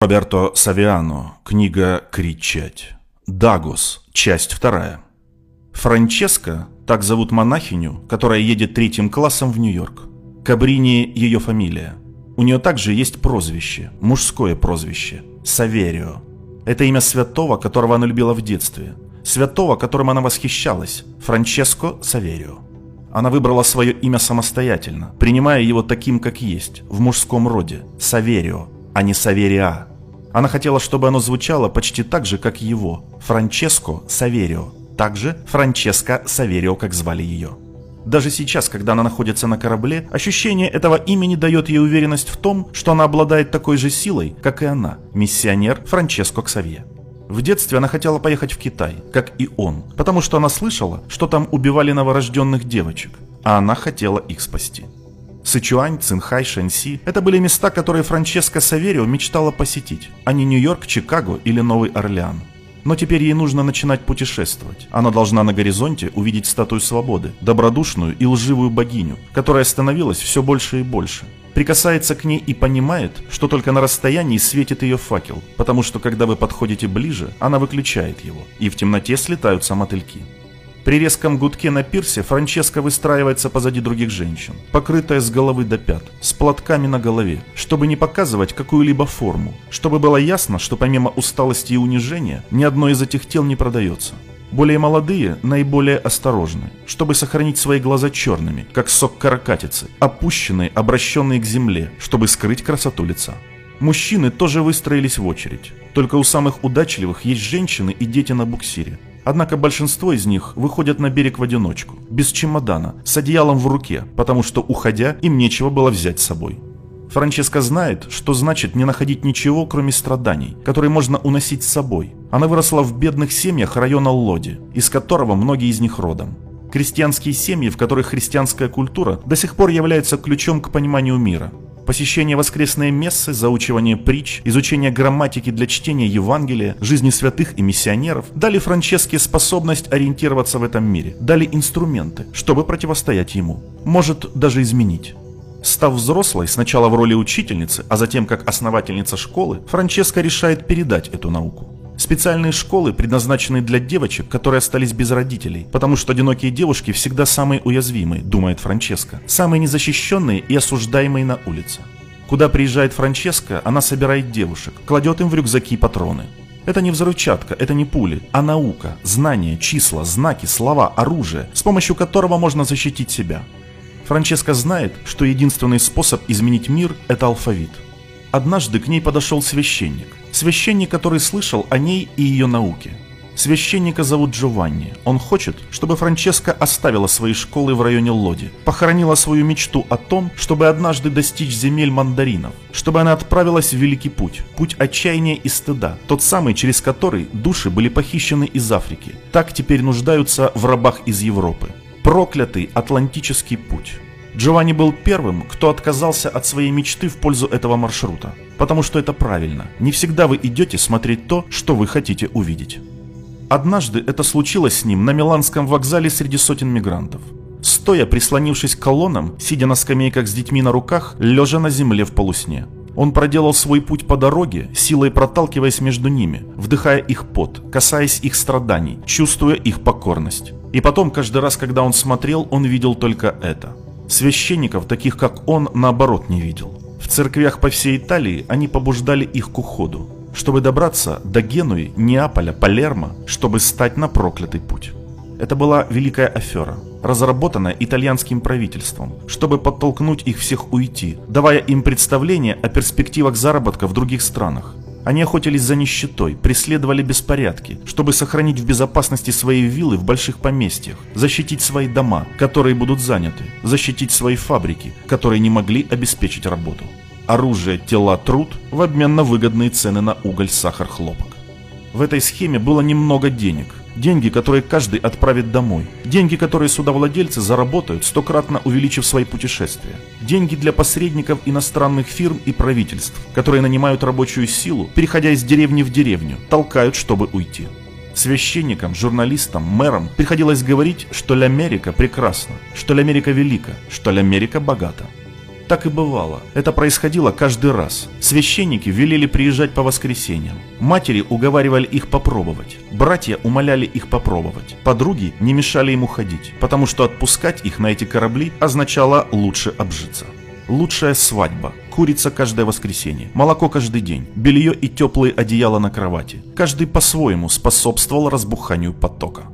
Роберто Савиано. Книга «Кричать». Дагос. Часть вторая. Франческа, так зовут монахиню, которая едет третьим классом в Нью-Йорк. Кабрини ее фамилия. У нее также есть прозвище, мужское прозвище – Саверио. Это имя святого, которого она любила в детстве. Святого, которым она восхищалась – Франческо Саверио. Она выбрала свое имя самостоятельно, принимая его таким, как есть, в мужском роде – Саверио, а не Савериа. Она хотела, чтобы оно звучало почти так же, как его – Франческо Саверио, также Франческа Саверио, как звали ее. Даже сейчас, когда она находится на корабле, ощущение этого имени дает ей уверенность в том, что она обладает такой же силой, как и она, миссионер Франческо Ксавье. В детстве она хотела поехать в Китай, как и он, потому что она слышала, что там убивали новорожденных девочек, а она хотела их спасти. Сычуань, Цинхай, Шэньси – это были места, которые Франческа Саверио мечтала посетить, а не Нью-Йорк, Чикаго или Новый Орлеан. Но теперь ей нужно начинать путешествовать. Она должна на горизонте увидеть статую свободы, добродушную и лживую богиню, которая становилась все больше и больше. Прикасается к ней и понимает, что только на расстоянии светит ее факел, потому что когда вы подходите ближе, она выключает его, и в темноте слетаются мотыльки. При резком гудке на пирсе Франческа выстраивается позади других женщин, покрытая с головы до пят, с платками на голове, чтобы не показывать какую-либо форму, чтобы было ясно, что помимо усталости и унижения, ни одно из этих тел не продается. Более молодые наиболее осторожны, чтобы сохранить свои глаза черными, как сок каракатицы, опущенные, обращенные к земле, чтобы скрыть красоту лица. Мужчины тоже выстроились в очередь. Только у самых удачливых есть женщины и дети на буксире. Однако большинство из них выходят на берег в одиночку, без чемодана, с одеялом в руке, потому что, уходя, им нечего было взять с собой. Франческа знает, что значит не находить ничего, кроме страданий, которые можно уносить с собой. Она выросла в бедных семьях района Лоди, из которого многие из них родом. Крестьянские семьи, в которых христианская культура до сих пор является ключом к пониманию мира. Посещение воскресной мессы, заучивание притч, изучение грамматики для чтения Евангелия, жизни святых и миссионеров дали Франческе способность ориентироваться в этом мире, дали инструменты, чтобы противостоять ему, может даже изменить. Став взрослой, сначала в роли учительницы, а затем как основательница школы, Франческа решает передать эту науку. Специальные школы предназначены для девочек, которые остались без родителей, потому что одинокие девушки всегда самые уязвимые, думает Франческа, самые незащищенные и осуждаемые на улице. Куда приезжает Франческа, она собирает девушек, кладет им в рюкзаки патроны. Это не взрывчатка, это не пули, а наука, знания, числа, знаки, слова, оружие, с помощью которого можно защитить себя. Франческа знает, что единственный способ изменить мир – это алфавит. Однажды к ней подошел священник. Священник, который слышал о ней и ее науке. Священника зовут Джованни. Он хочет, чтобы Франческа оставила свои школы в районе Лоди, похоронила свою мечту о том, чтобы однажды достичь земель мандаринов, чтобы она отправилась в великий путь, путь отчаяния и стыда, тот самый, через который души были похищены из Африки, так теперь нуждаются в рабах из Европы. Проклятый Атлантический путь. Джованни был первым, кто отказался от своей мечты в пользу этого маршрута. Потому что это правильно. Не всегда вы идете смотреть то, что вы хотите увидеть. Однажды это случилось с ним на Миланском вокзале среди сотен мигрантов. Стоя, прислонившись к колоннам, сидя на скамейках с детьми на руках, лежа на земле в полусне. Он проделал свой путь по дороге, силой проталкиваясь между ними, вдыхая их пот, касаясь их страданий, чувствуя их покорность. И потом, каждый раз, когда он смотрел, он видел только это – Священников, таких как он, наоборот не видел. В церквях по всей Италии они побуждали их к уходу, чтобы добраться до Генуи, Неаполя, Палермо, чтобы стать на проклятый путь. Это была великая афера, разработанная итальянским правительством, чтобы подтолкнуть их всех уйти, давая им представление о перспективах заработка в других странах. Они охотились за нищетой, преследовали беспорядки, чтобы сохранить в безопасности свои виллы в больших поместьях, защитить свои дома, которые будут заняты, защитить свои фабрики, которые не могли обеспечить работу. Оружие, тела, труд в обмен на выгодные цены на уголь, сахар, хлопок. В этой схеме было немного денег, Деньги, которые каждый отправит домой. Деньги, которые судовладельцы заработают, стократно увеличив свои путешествия. Деньги для посредников иностранных фирм и правительств, которые нанимают рабочую силу, переходя из деревни в деревню, толкают, чтобы уйти. Священникам, журналистам, мэрам приходилось говорить, что Ля-Америка прекрасна, что Ля-Америка велика, что Ля-Америка богата. Так и бывало. Это происходило каждый раз. Священники велели приезжать по воскресеньям. Матери уговаривали их попробовать. Братья умоляли их попробовать. Подруги не мешали им уходить, потому что отпускать их на эти корабли означало лучше обжиться. Лучшая свадьба. Курица каждое воскресенье. Молоко каждый день. Белье и теплые одеяла на кровати. Каждый по-своему способствовал разбуханию потока.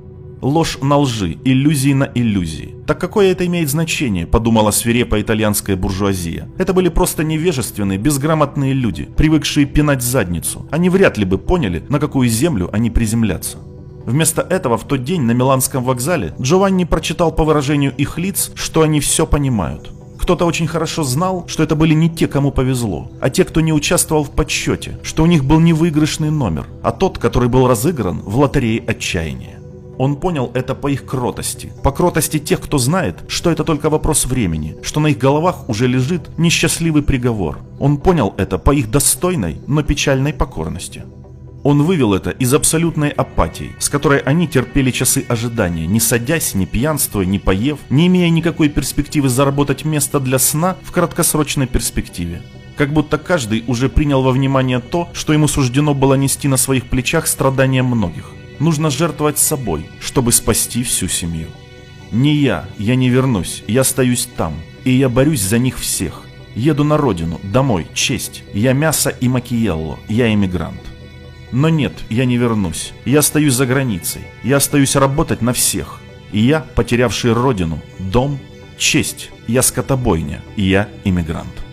Ложь на лжи, иллюзии на иллюзии. Так какое это имеет значение, подумала свирепая итальянская буржуазия. Это были просто невежественные, безграмотные люди, привыкшие пинать задницу. Они вряд ли бы поняли, на какую землю они приземлятся. Вместо этого в тот день на Миланском вокзале Джованни прочитал по выражению их лиц, что они все понимают. Кто-то очень хорошо знал, что это были не те, кому повезло, а те, кто не участвовал в подсчете, что у них был не выигрышный номер, а тот, который был разыгран в лотерее отчаяния. Он понял это по их кротости, по кротости тех, кто знает, что это только вопрос времени, что на их головах уже лежит несчастливый приговор. Он понял это по их достойной, но печальной покорности. Он вывел это из абсолютной апатии, с которой они терпели часы ожидания, не садясь, не пьянствуя, не поев, не имея никакой перспективы заработать место для сна в краткосрочной перспективе. Как будто каждый уже принял во внимание то, что ему суждено было нести на своих плечах страдания многих. Нужно жертвовать собой, чтобы спасти всю семью. Не я, я не вернусь, я остаюсь там, и я борюсь за них всех. Еду на родину, домой, честь. Я мясо и макиелло, я эмигрант. Но нет, я не вернусь. Я остаюсь за границей. Я остаюсь работать на всех. И я, потерявший родину, дом, честь. Я скотобойня. Я иммигрант.